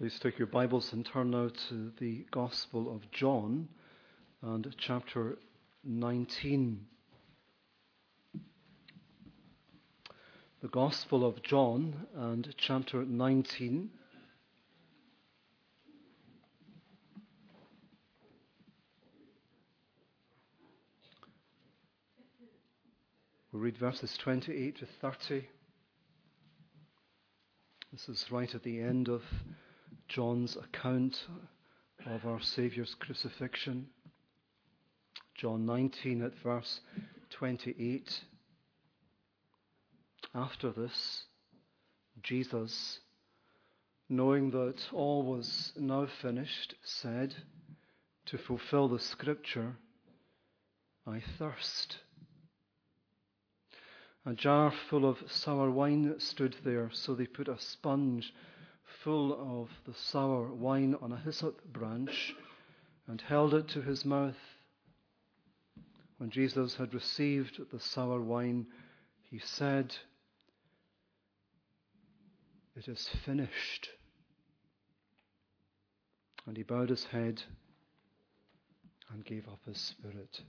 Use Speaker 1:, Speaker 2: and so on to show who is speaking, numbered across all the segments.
Speaker 1: Please take your Bibles and turn now to the Gospel of John and chapter 19. The Gospel of John and chapter 19. We'll read verses 28 to 30. This is right at the end of John's account of our Saviour's crucifixion. John 19 at verse 28. After this, Jesus, knowing that all was now finished, said, To fulfill the scripture, I thirst. A jar full of sour wine stood there, so they put a sponge full of the sour wine on a hyssop branch and held it to his mouth. When Jesus had received the sour wine, he said, It is finished. And he bowed his head and gave up his spirit.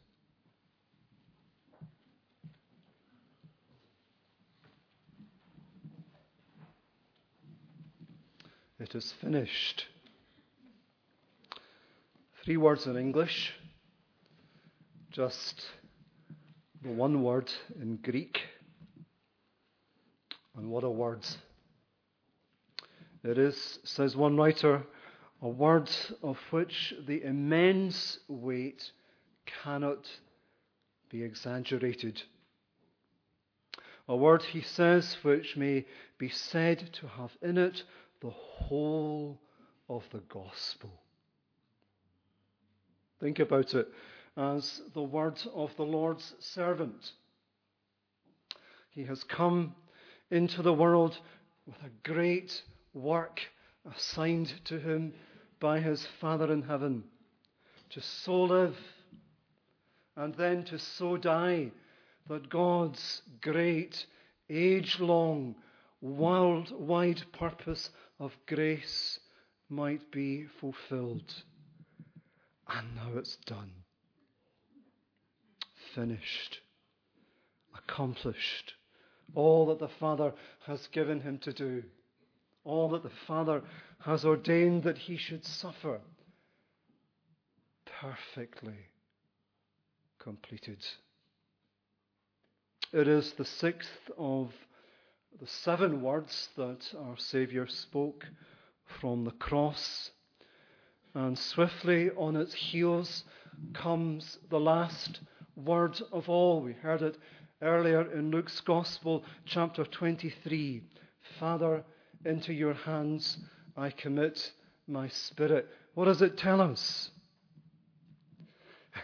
Speaker 1: It is finished. Three words in English, just the one word in Greek. And what a word! It is, says one writer, a word of which the immense weight cannot be exaggerated. A word, he says, which may be said to have in it the whole of the gospel. Think about it as the word of the Lord's servant. He has come into the world with a great work assigned to him by his Father in heaven to so live and then to so die that God's great, age long, worldwide purpose of grace might be fulfilled. And now it's done. Finished. Accomplished. All that the Father has given him to do. All that the Father has ordained that he should suffer. Perfectly completed. It is the sixth of the seven words that our Saviour spoke from the cross. And swiftly on its heels comes the last word of all. We heard it earlier in Luke's Gospel, chapter 23. Father, into your hands I commit my spirit. What does it tell us?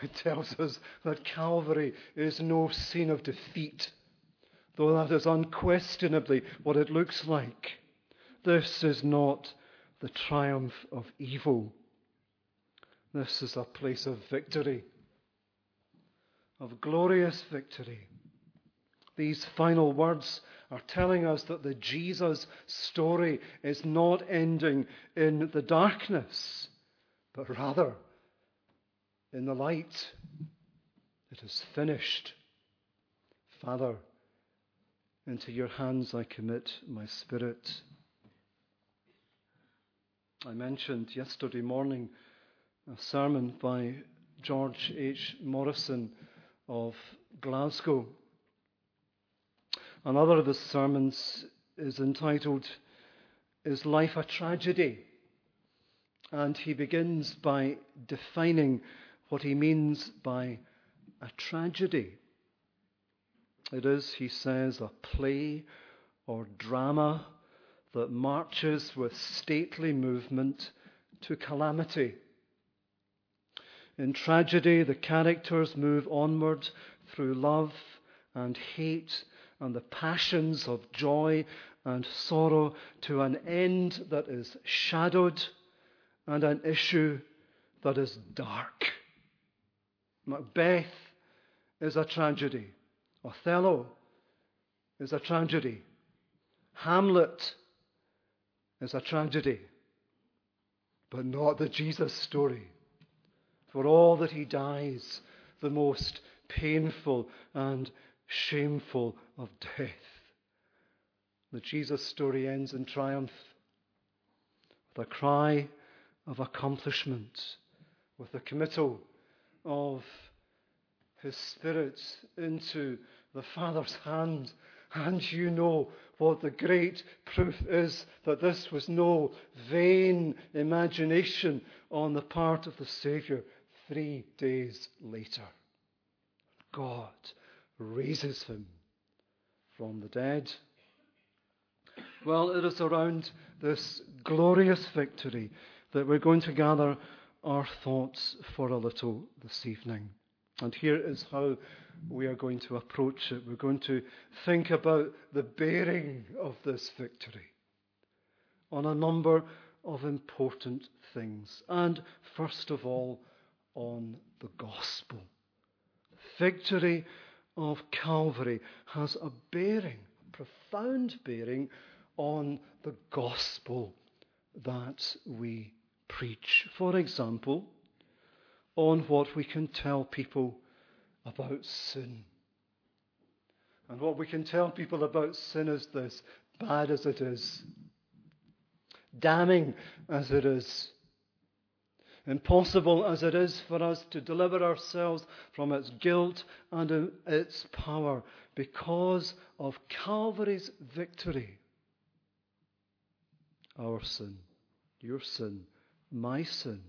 Speaker 1: It tells us that Calvary is no scene of defeat though that is unquestionably what it looks like. This is not the triumph of evil. This is a place of victory, of glorious victory. These final words are telling us that the Jesus story is not ending in the darkness, but rather in the light. It is finished. Father, into your hands I commit my spirit. I mentioned yesterday morning a sermon by George H. Morrison of Glasgow. Another of his sermons is entitled, Is Life a Tragedy? And he begins by defining what he means by a tragedy. It is, he says, a play or drama that marches with stately movement to calamity. In tragedy, the characters move onward through love and hate and the passions of joy and sorrow to an end that is shadowed and an issue that is dark. Macbeth is a tragedy. Othello is a tragedy. Hamlet is a tragedy. but not the Jesus story. For all that he dies, the most painful and shameful of death. The Jesus story ends in triumph with a cry of accomplishment, with the committal of his Spirit into the Father's hand. And you know what the great proof is that this was no vain imagination on the part of the Saviour three days later. God raises him from the dead. Well, it is around this glorious victory that we're going to gather our thoughts for a little this evening. And here is how we are going to approach it. We're going to think about the bearing of this victory on a number of important things. And first of all, on the gospel. Victory of Calvary has a bearing, a profound bearing on the gospel that we preach. For example, on what we can tell people about sin. And what we can tell people about sin is this bad as it is, damning as it is, impossible as it is for us to deliver ourselves from its guilt and its power because of Calvary's victory. Our sin, your sin, my sin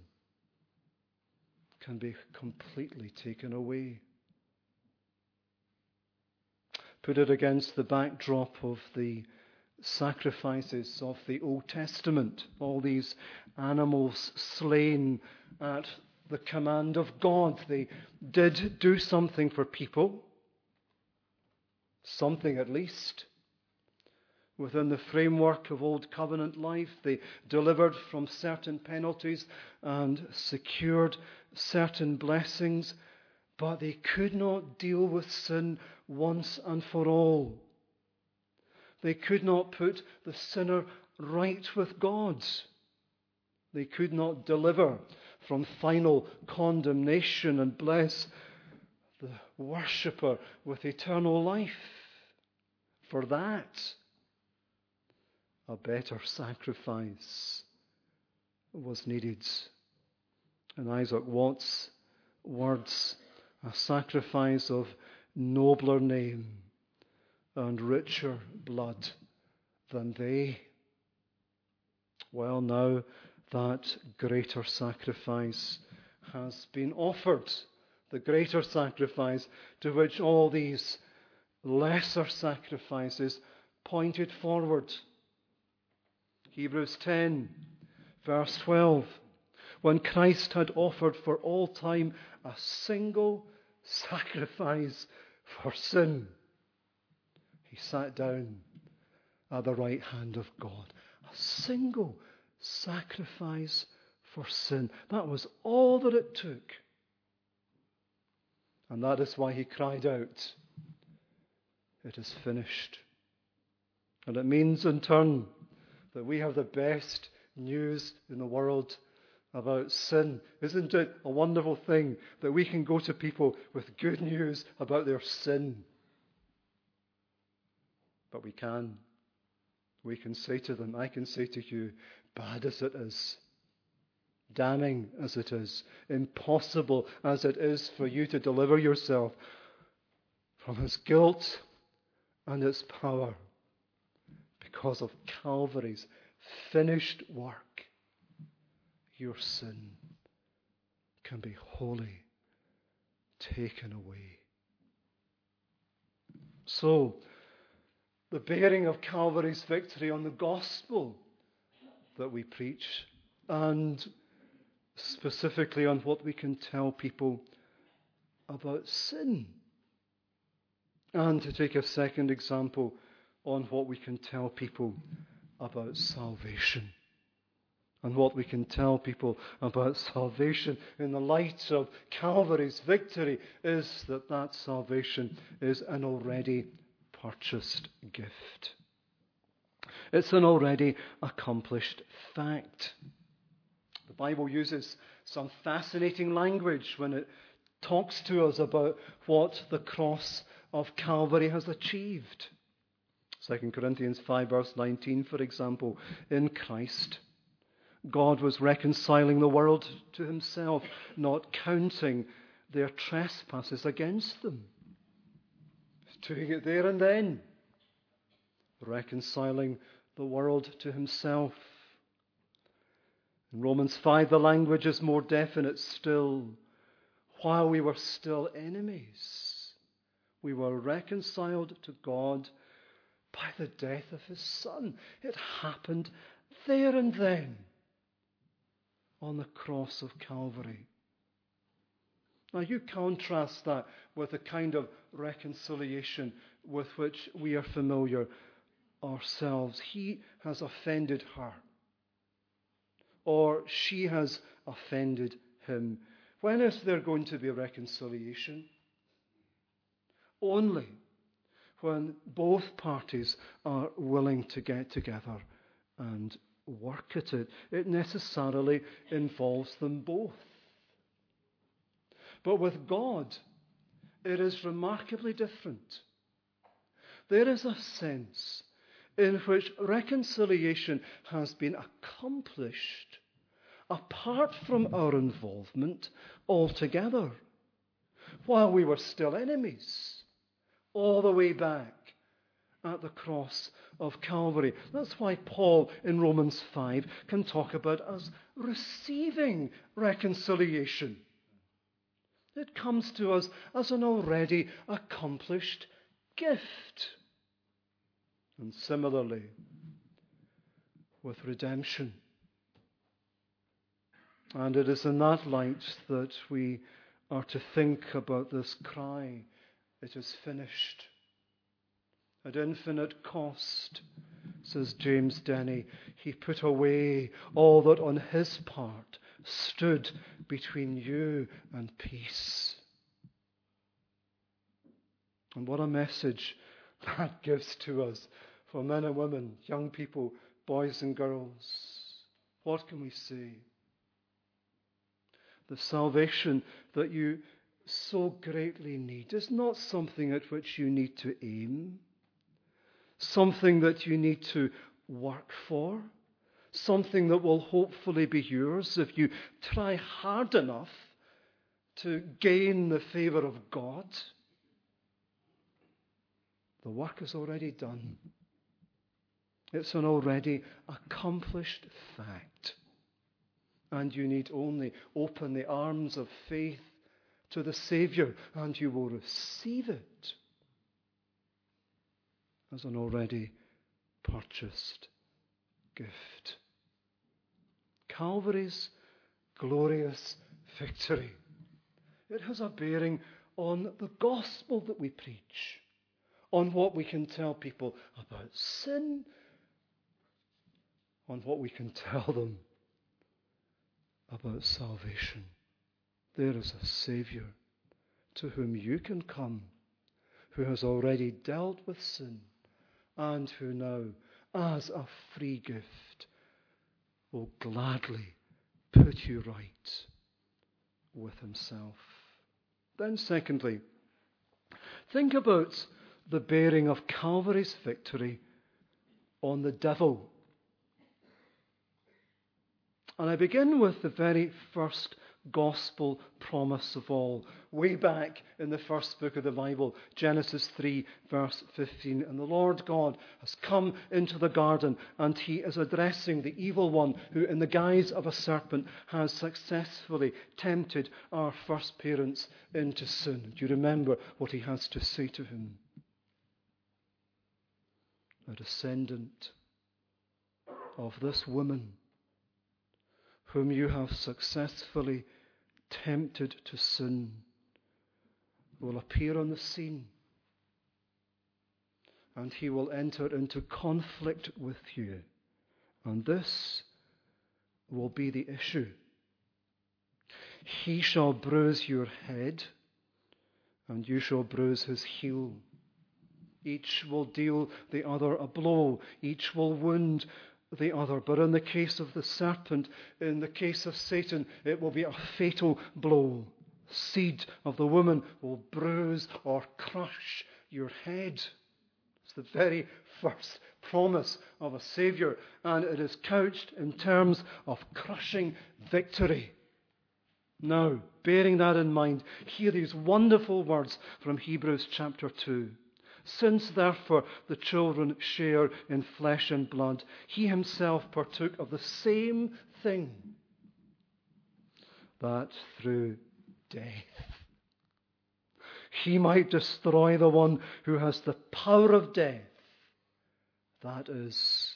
Speaker 1: can be completely taken away. Put it against the backdrop of the sacrifices of the Old Testament, all these animals slain at the command of God. They did do something for people, something at least. Within the framework of Old Covenant life, they delivered from certain penalties and secured certain blessings, but they could not deal with sin once and for all. They could not put the sinner right with God. They could not deliver from final condemnation and bless the worshipper with eternal life. For that, a better sacrifice was needed. And Isaac Watts' words, a sacrifice of nobler name and richer blood than they. Well, now that greater sacrifice has been offered, the greater sacrifice to which all these lesser sacrifices pointed forward. Hebrews 10, verse 12. When Christ had offered for all time a single sacrifice for sin he sat down at the right hand of God. A single sacrifice for sin. That was all that it took. And that is why he cried out, It is finished. And it means, in turn, that we have the best news in the world about sin. Isn't it a wonderful thing that we can go to people with good news about their sin? But we can. We can say to them, I can say to you, bad as it is, damning as it is, impossible as it is for you to deliver yourself from its guilt and its power because of Calvary's finished work, your sin can be wholly taken away. So, the bearing of Calvary's victory on the gospel that we preach, and specifically on what we can tell people about sin. And to take a second example, on what we can tell people about salvation. And what we can tell people about salvation in the light of Calvary's victory is that that salvation is an already purchased gift. It's an already accomplished fact. The Bible uses some fascinating language when it talks to us about what the cross of Calvary has achieved. 2 Corinthians 5, verse 19, for example, in Christ, God was reconciling the world to himself, not counting their trespasses against them. Doing it there and then, reconciling the world to himself. In Romans 5, the language is more definite still. While we were still enemies, we were reconciled to God by the death of his Son. It happened there and then on the cross of Calvary. Now, you contrast that with the kind of reconciliation with which we are familiar ourselves. He has offended her, or she has offended him. When is there going to be a reconciliation? Only when both parties are willing to get together and work at it. It necessarily involves them both. But with God, it is remarkably different. There is a sense in which reconciliation has been accomplished apart from our involvement altogether, while we were still enemies, all the way back at the cross of Calvary. That's why Paul in Romans 5 can talk about us receiving reconciliation. It comes to us as an already accomplished gift. And similarly, with redemption. And it is in that light that we are to think about this cry, it is finished. At infinite cost, says James Denney, he put away all that on his part stood between you and peace. And what a message that gives to us for men and women, young people, boys and girls. What can we say? The salvation that you so greatly need is not something at which you need to aim, something that you need to work for, something that will hopefully be yours if you try hard enough to gain the favor of God. The work is already done. It's an already accomplished fact. And you need only open the arms of faith to the Saviour, and you will receive it as an already purchased gift. Calvary's glorious victory. It has a bearing on the gospel that we preach, on what we can tell people about sin, on what we can tell them about salvation. There is a Saviour to whom you can come, who has already dealt with sin, and who now, as a free gift, will gladly put you right with himself. Then, secondly, think about the bearing of Calvary's victory on the devil and I begin with the very first gospel promise of all, way back in the first book of the Bible, Genesis 3, verse 15. And the Lord God has come into the garden, and he is addressing the evil one who, in the guise of a serpent, has successfully tempted our first parents into sin. Do you remember what he has to say to him? A descendant of this woman whom you have successfully tempted to sin will appear on the scene and he will enter into conflict with you. And this will be the issue. He shall bruise your head, and you shall bruise his heel. Each will deal the other a blow, each will wound the other. But in the case of the serpent, in the case of Satan, it will be a fatal blow. Seed of the woman will bruise or crush your head. It's the very first promise of a Saviour, and it is couched in terms of crushing victory. Now, bearing that in mind, hear these wonderful words from Hebrews chapter 2. Since therefore the children share in flesh and blood, he himself partook of the same thing, that through death he might destroy the one who has the power of death, that is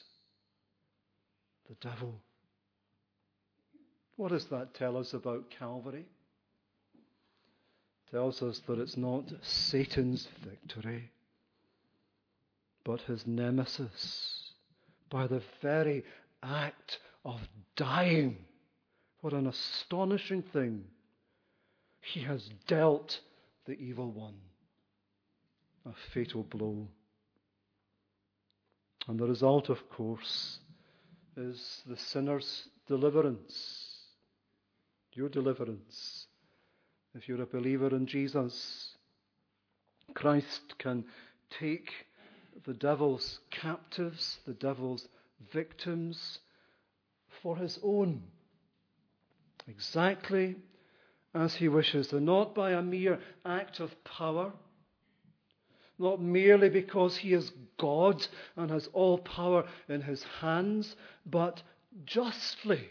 Speaker 1: the devil. What does that tell us about Calvary? It tells us that it's not Satan's victory, but his nemesis by the very act of dying. What an astonishing thing. He has dealt the evil one a fatal blow. And the result, of course, is the sinner's deliverance your deliverance. If you're a believer in Jesus, Christ can take the devil's captives, the devil's victims, for his own, exactly as he wishes, and not by a mere act of power, not merely because he is God and has all power in his hands, but justly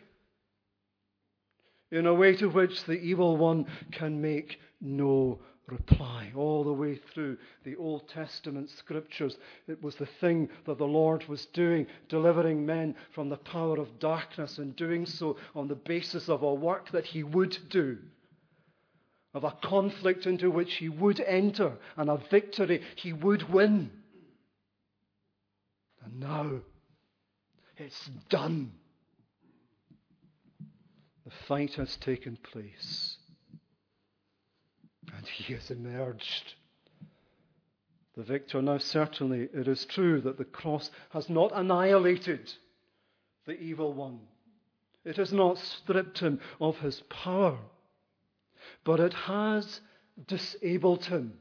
Speaker 1: in a way to which the evil one can make no reply. All the way through the Old Testament scriptures, it was the thing that the Lord was doing, delivering men from the power of darkness and doing so on the basis of a work that He would do, of a conflict into which He would enter, and a victory He would win. And now it's done. The fight has taken place. And he has emerged. The victor. Now, certainly, it is true that the cross has not annihilated the evil one, it has not stripped him of his power, but it has disabled him.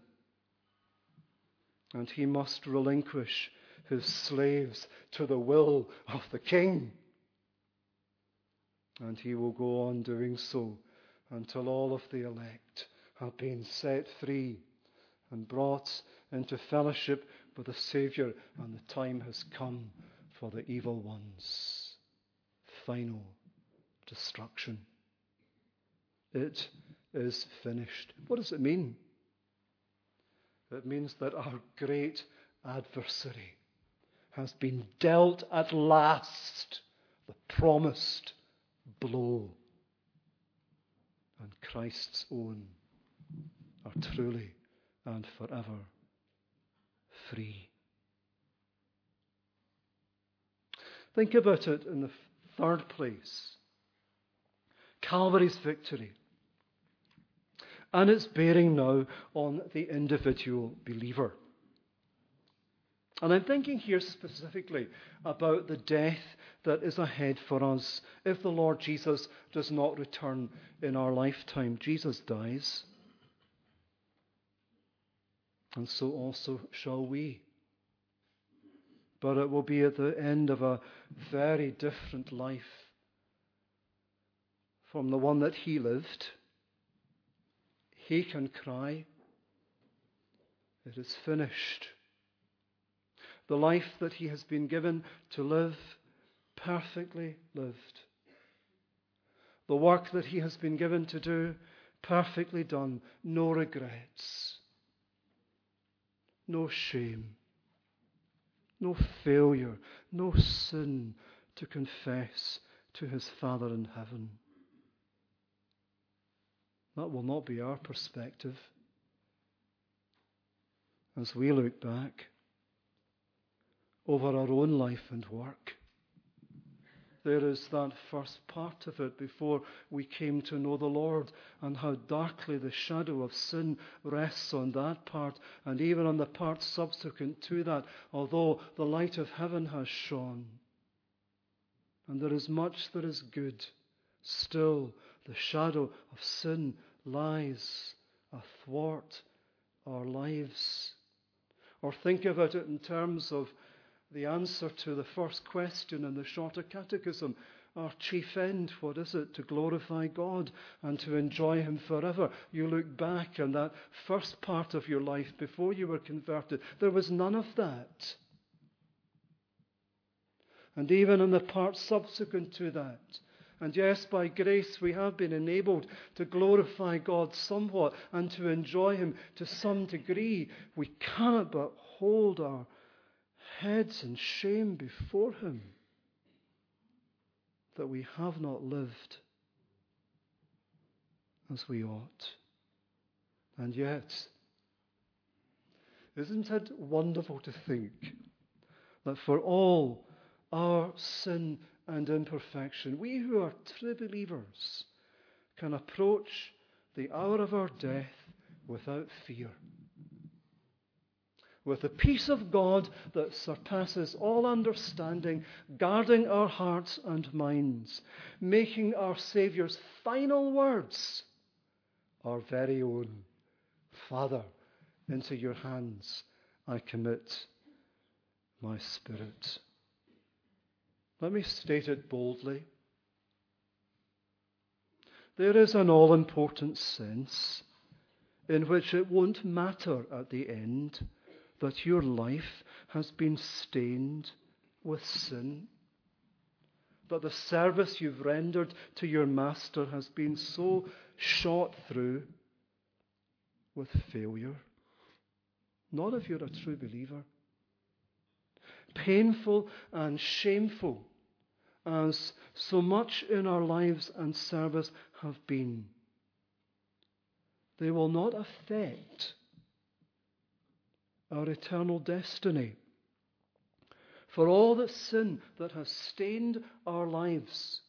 Speaker 1: And he must relinquish his slaves to the will of the king. And he will go on doing so until all of the elect have been set free and brought into fellowship with the Saviour, and the time has come for the evil one's final destruction. It is finished. What does it mean? It means that our great adversary has been dealt at last the promised blow. And Christ's own are truly and forever free. Think about it in the third place Calvary's victory. And its bearing now on the individual believer. And I'm thinking here specifically about the death that is ahead for us if the Lord Jesus does not return in our lifetime. Jesus dies. And so also shall we. But it will be at the end of a very different life from the one that he lived. He can cry, It is finished the life that he has been given to live, perfectly lived. The work that he has been given to do, perfectly done. No regrets, no shame, no failure, no sin to confess to his Father in heaven. That will not be our perspective as we look back over our own life and work. There is that first part of it before we came to know the Lord, and how darkly the shadow of sin rests on that part, and even on the part subsequent to that, although the light of heaven has shone. and there is much that is good. Still, the shadow of sin lies athwart our lives. Or think about it in terms of the answer to the first question in the Shorter Catechism. Our chief end, what is it? To glorify God and to enjoy Him forever. You look back on that first part of your life before you were converted, there was none of that. And even in the part subsequent to that, and yes, by grace we have been enabled to glorify God somewhat and to enjoy Him to some degree. We cannot but hold our heads in shame before Him that we have not lived as we ought. And yet, isn't it wonderful to think that for all our sin and imperfection, we who are true believers can approach the hour of our death without fear. With the peace of God that surpasses all understanding, guarding our hearts and minds, making our Saviour's final words our very own. Father, into your hands I commit my spirit. Let me state it boldly. There is an all important sense in which it won't matter at the end that your life has been stained with sin, that the service you've rendered to your master has been so shot through with failure. Not if you're a true believer. Painful and shameful as so much in our lives and service have been. They will not affect our eternal destiny. For all the sin that has stained our lives,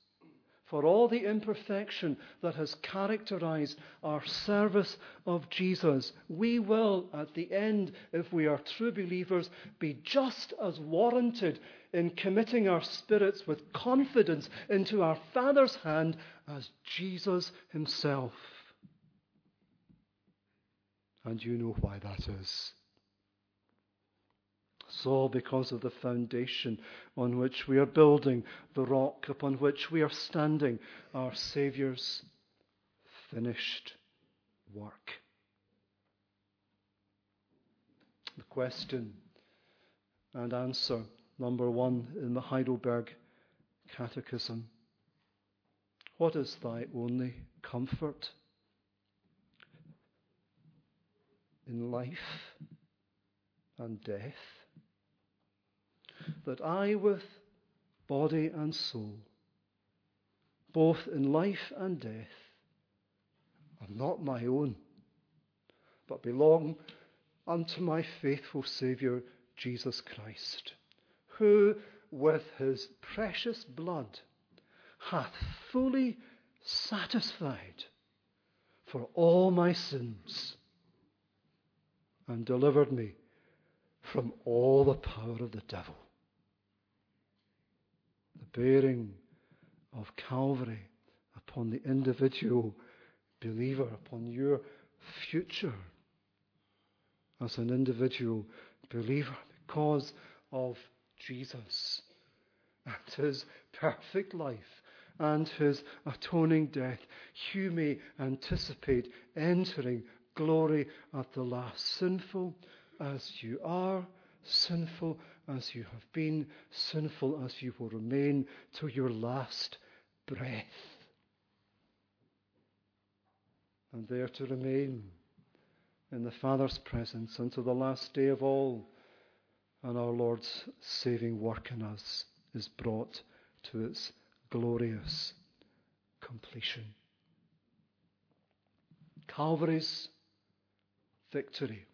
Speaker 1: for all the imperfection that has characterized our service of Jesus, we will, at the end, if we are true believers, be just as warranted in committing our spirits with confidence into our Father's hand as Jesus Himself. And you know why that is. So, because of the foundation on which we are building, the rock upon which we are standing, our Saviour's finished work. The question and answer number one in the Heidelberg Catechism. What is thy only comfort in life and death? That I, with body and soul, both in life and death, am not my own, but belong unto my faithful Saviour, Jesus Christ who with his precious blood hath fully satisfied for all my sins and delivered me from all the power of the devil. The bearing of Calvary upon the individual believer, upon your future as an individual believer, because of Jesus and his perfect life and his atoning death, you may anticipate entering glory at the last. Sinful as you are, sinful as you have been, sinful as you will remain till your last breath. And there to remain in the Father's presence until the last day of all and our Lord's saving work in us is brought to its glorious completion. Calvary's victory,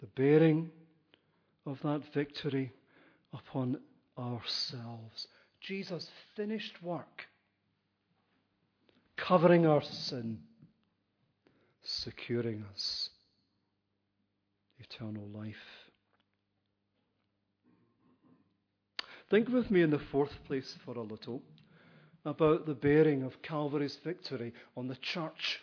Speaker 1: the bearing of that victory upon ourselves. Jesus' finished work, covering our sin, securing us eternal life. Think with me in the fourth place for a little about the bearing of Calvary's victory on the church.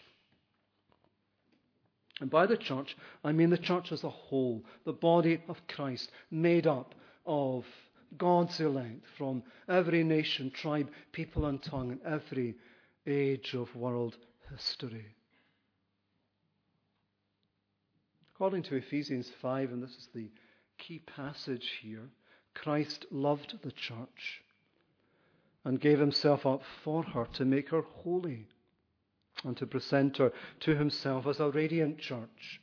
Speaker 1: And by the church, I mean the church as a whole, the body of Christ, made up of God's elect from every nation, tribe, people, and tongue, in every age of world history. According to Ephesians 5, and this is the key passage here, Christ loved the church and gave himself up for her to make her holy and to present her to himself as a radiant church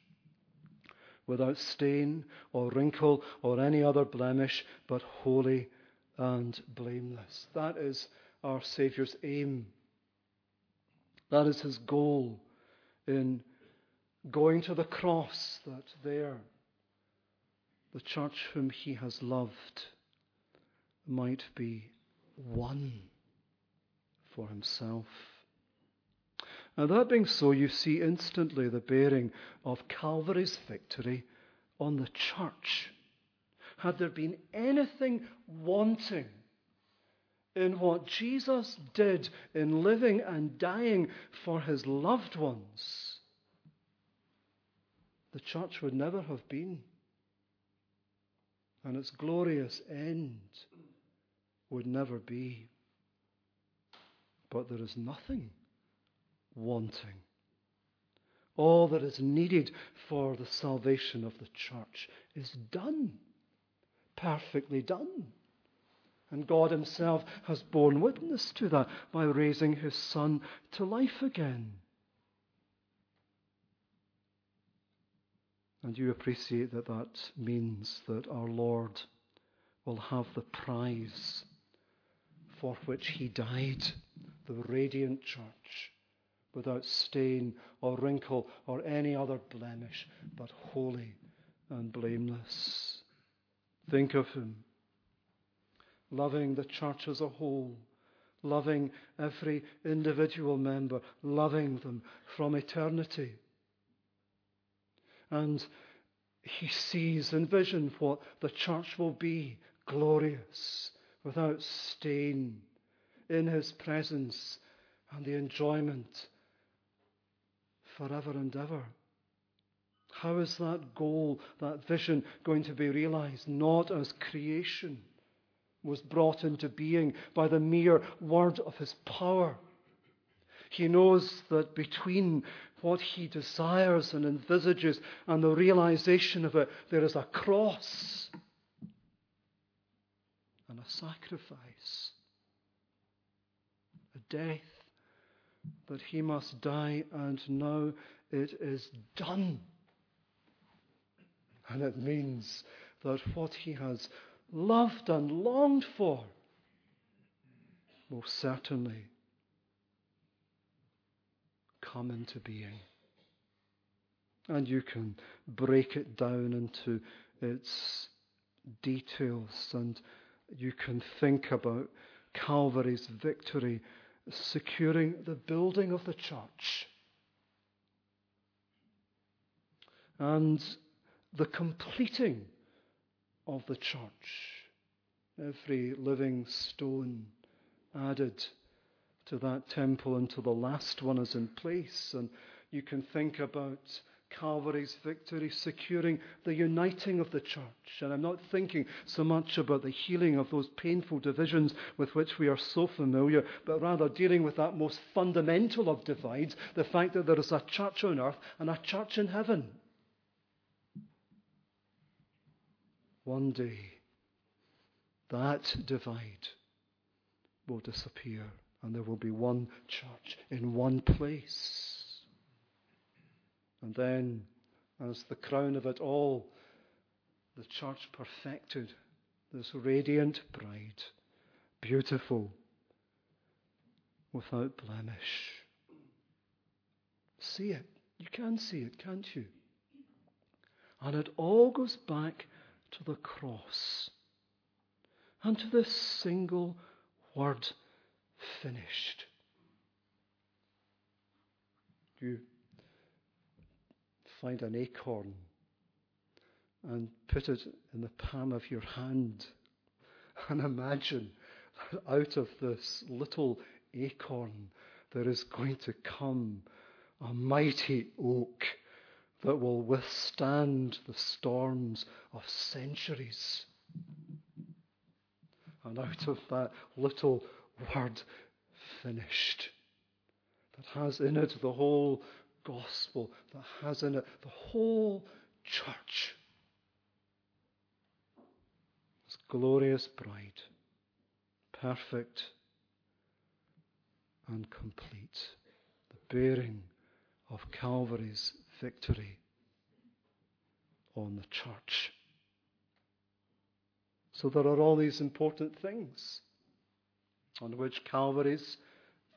Speaker 1: without stain or wrinkle or any other blemish, but holy and blameless. That is our Saviour's aim. That is his goal in going to the cross, that there the church whom he has loved might be one for himself. Now, that being so, you see instantly the bearing of Calvary's victory on the church. Had there been anything wanting in what Jesus did in living and dying for his loved ones, the church would never have been. And its glorious end would never be. But there is nothing wanting. All that is needed for the salvation of the church is done, perfectly done. And God Himself has borne witness to that by raising His Son to life again. And you appreciate that that means that our Lord will have the prize for which He died, the radiant church without stain or wrinkle or any other blemish, but holy and blameless. Think of him, loving the church as a whole, loving every individual member, loving them from eternity. And he sees in vision what the church will be glorious, without stain, in his presence and the enjoyment forever and ever. How is that goal, that vision going to be realized? Not as creation was brought into being by the mere word of his power. He knows that between what he desires and envisages and the realization of it, there is a cross and a sacrifice, a death that he must die, and now it is done. And it means that what he has loved and longed for will certainly come into being. And you can break it down into its details, and you can think about Calvary's victory securing the building of the church and the completing of the church. Every living stone added to that temple until the last one is in place. And you can think about Calvary's victory, securing the uniting of the church. And I'm not thinking so much about the healing of those painful divisions with which we are so familiar, but rather dealing with that most fundamental of divides the fact that there is a church on earth and a church in heaven. One day, that divide will disappear and there will be one church in one place. And then, as the crown of it all, the church perfected, this radiant bride, beautiful, without blemish. See it. You can see it, can't you? And it all goes back to the cross and to this single word finished. You find an acorn and put it in the palm of your hand and imagine that out of this little acorn there is going to come a mighty oak that will withstand the storms of centuries. And out of that little word, finished, that has in it the whole gospel, that has in it the whole church. This glorious bride, perfect and complete, the bearing of Calvary's victory on the church. So there are all these important things on which Calvary's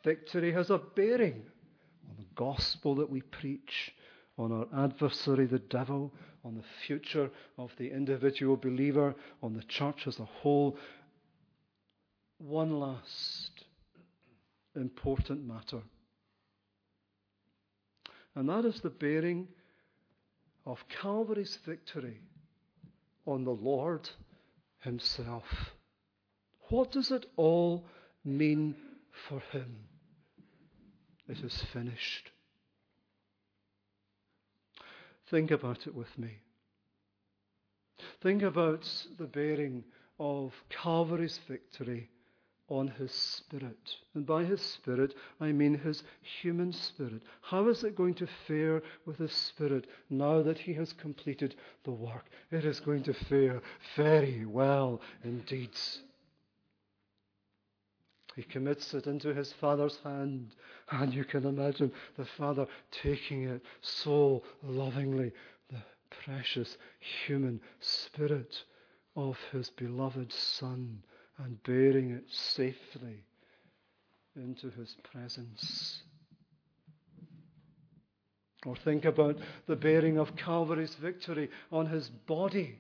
Speaker 1: victory has a bearing on the gospel that we preach, on our adversary, the devil, on the future of the individual believer, on the church as a whole. One last important matter. And that is the bearing of Calvary's victory on the Lord Himself. What does it all mean for Him? It is finished. Think about it with me. Think about the bearing of Calvary's victory on his spirit. And by his spirit, I mean his human spirit. How is it going to fare with his spirit now that he has completed the work? It is going to fare very well indeed. He commits it into his father's hand, and you can imagine the father taking it so lovingly, the precious human spirit of his beloved son and bearing it safely into his presence. Or think about the bearing of Calvary's victory on his body.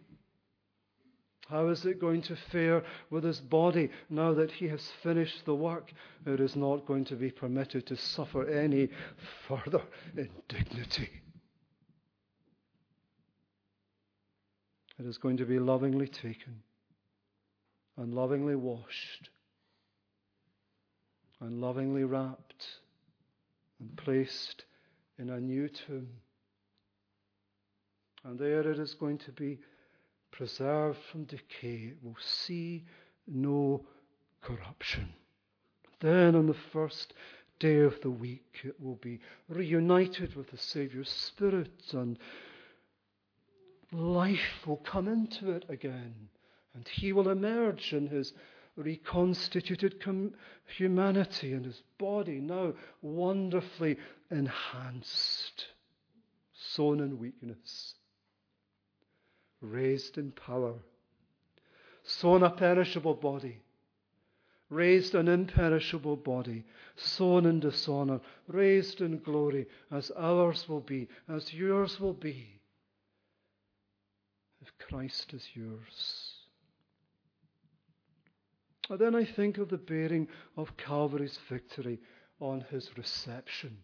Speaker 1: How is it going to fare with his body now that he has finished the work? It is not going to be permitted to suffer any further indignity. It is going to be lovingly taken and lovingly washed and lovingly wrapped and placed in a new tomb. And there it is going to be preserved from decay. Will see no corruption. Then on the first day of the week, it will be reunited with the Saviour's Spirit and life will come into it again. And he will emerge in his reconstituted com- humanity and his body now wonderfully enhanced, sown in weakness, raised in power, sown a perishable body, raised an imperishable body, sown in dishonor, raised in glory, as ours will be, as yours will be, if Christ is yours. And then I think of the bearing of Calvary's victory on his reception.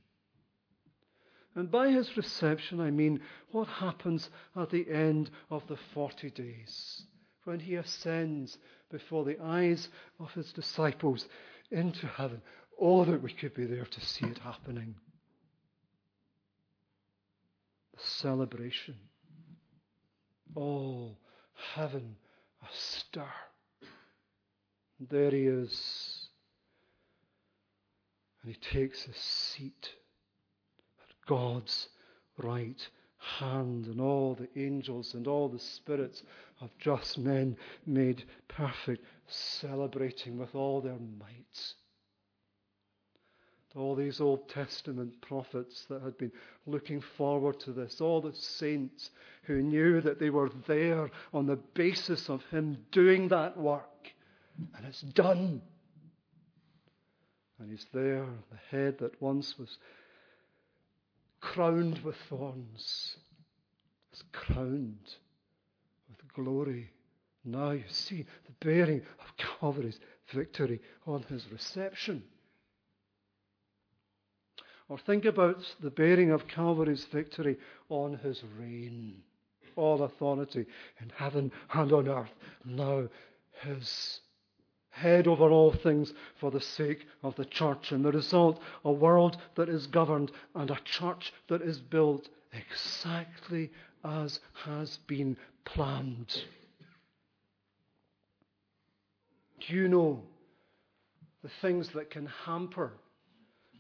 Speaker 1: And by his reception, I mean what happens at the end of the 40 days when he ascends before the eyes of his disciples into heaven. Oh, that we could be there to see it happening. The celebration. All heaven astir. There he is. And he takes his seat at God's right hand, and all the angels and all the spirits of just men made perfect, celebrating with all their might. All these Old Testament prophets that had been looking forward to this, all the saints who knew that they were there on the basis of him doing that work and it's done. And he's there, the head that once was crowned with thorns is crowned with glory. Now you see the bearing of Calvary's victory on his reception. Or think about the bearing of Calvary's victory on his reign. All authority in heaven and on earth now his head over all things for the sake of the church. And the result, a world that is governed and a church that is built exactly as has been planned. Do you know the things that can hamper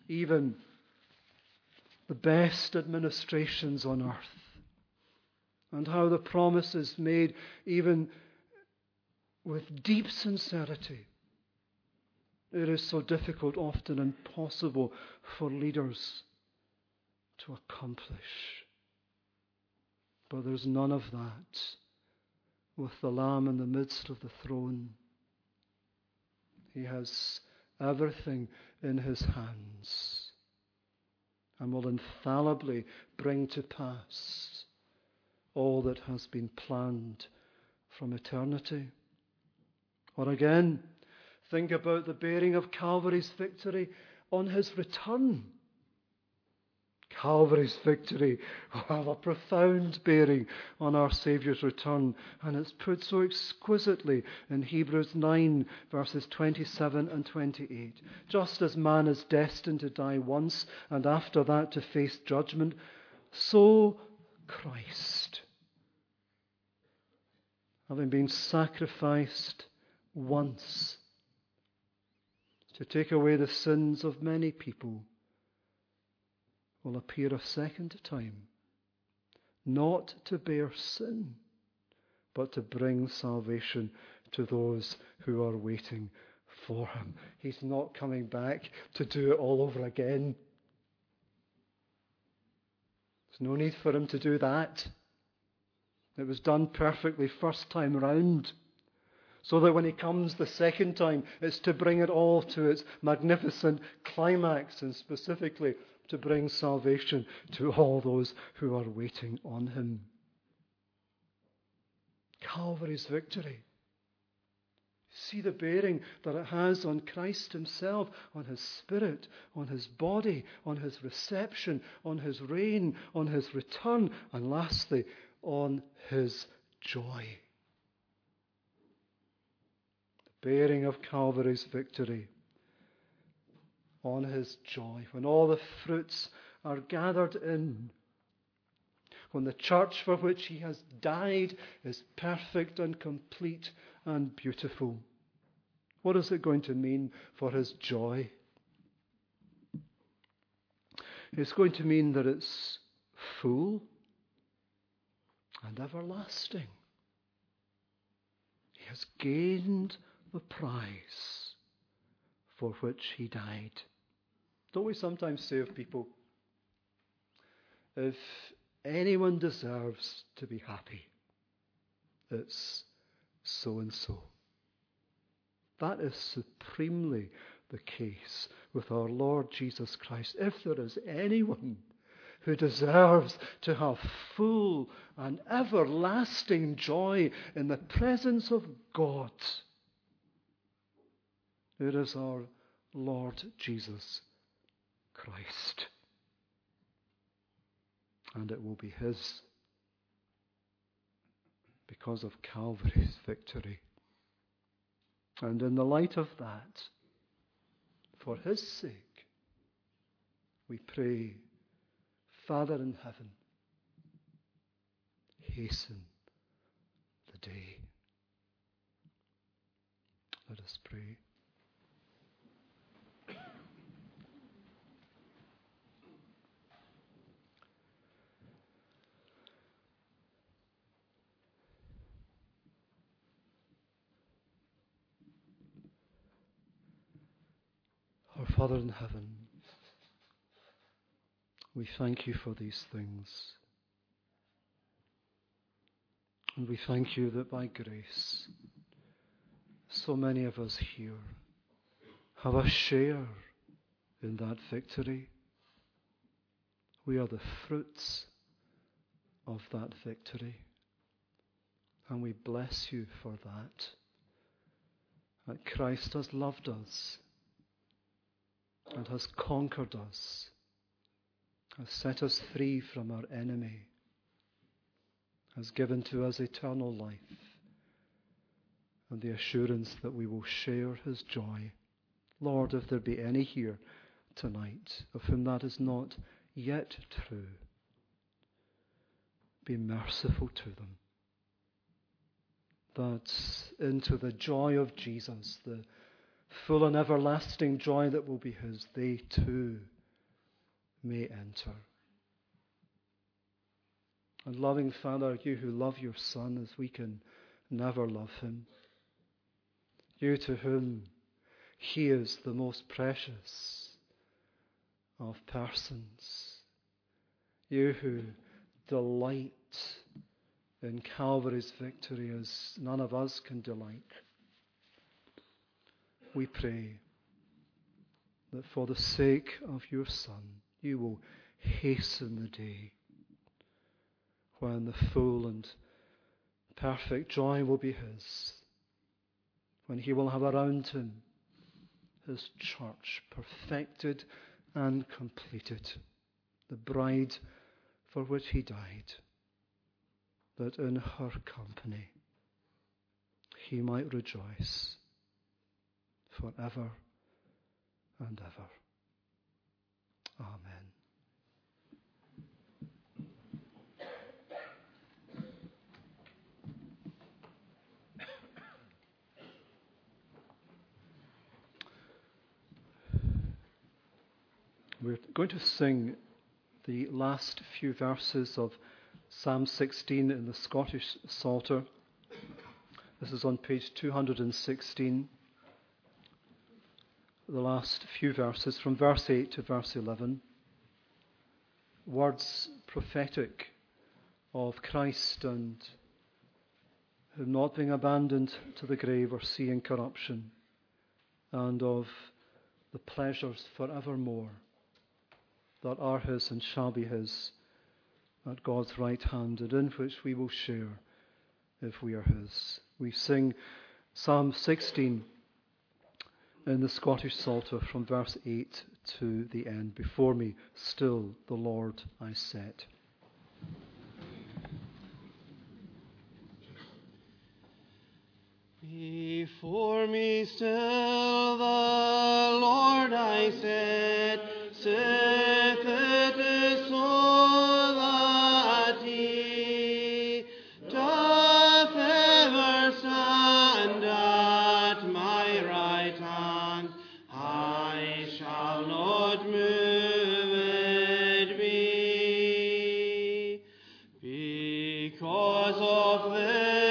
Speaker 1: even the best administrations on earth? And how the promise is made even with deep sincerity. It is so difficult, often impossible for leaders to accomplish. But there's none of that with the Lamb in the midst of the throne. He has everything in his hands and will infallibly bring to pass all that has been planned from eternity. Or again, think about the bearing of Calvary's victory on his return. Calvary's victory will have a profound bearing on our Saviour's return, and it's put so exquisitely in Hebrews 9, verses 27 and 28. Just as man is destined to die once, and after that to face judgment, so Christ, having been sacrificed once to take away the sins of many people, will appear a second time, not to bear sin, but to bring salvation to those who are waiting for him. He's not coming back to do it all over again. There's no need for him to do that. It was done perfectly first time round. So that when he comes the second time, it's to bring it all to its magnificent climax and specifically to bring salvation to all those who are waiting on him. Calvary's victory. See the bearing that it has on Christ Himself, on His Spirit, on His body, on His reception, on His reign, on His return, and lastly, on His joy. The bearing of Calvary's victory on his joy, when all the fruits are gathered in, when the church for which he has died is perfect and complete and beautiful. What is it going to mean for his joy? It's going to mean that it's full and everlasting. He has gained the prize for which he died. Don't we sometimes say of people, if anyone deserves to be happy, it's so and so. That is supremely the case with our Lord Jesus Christ. If there is anyone who deserves to have full and everlasting joy in the presence of God, it is our Lord Jesus Christ. And it will be His because of Calvary's victory. And in the light of that, for His sake, we pray, Father in heaven, hasten the day. Let us pray. Our Father in heaven, we thank you for these things. And we thank you that by grace, so many of us here have a share in that victory. We are the fruits of that victory. And we bless you for that. That Christ has loved us and has conquered us, has set us free from our enemy, has given to us eternal life, and the assurance that we will share his joy. Lord, if there be any here tonight of whom that is not yet true, be merciful to them. That into the joy of Jesus, the full and everlasting joy that will be his, they too may enter. And loving Father, you who love your Son as we can never love him, you to whom he is the most precious of persons, you who delight in Calvary's victory as none of us can delight. We pray that for the sake of your Son, you will hasten the day when the full and perfect joy will be his, when he will have around him his church perfected and completed, the bride for which he died, that in her company he might rejoice forever and ever. Amen. We're going to sing the last few verses of Psalm 16 in the Scottish Psalter. This is on page 216. The last few verses from verse 8 to verse 11. Words prophetic of Christ and him not being abandoned to the grave or seeing corruption, and of the pleasures forevermore that are His and shall be His at God's right hand, and in which we will share if we are His. We sing Psalm 16 in the Scottish Psalter from verse 8 to the end. Before me, still the Lord I set.
Speaker 2: Before me still the Lord I set, sitteth so that Because of this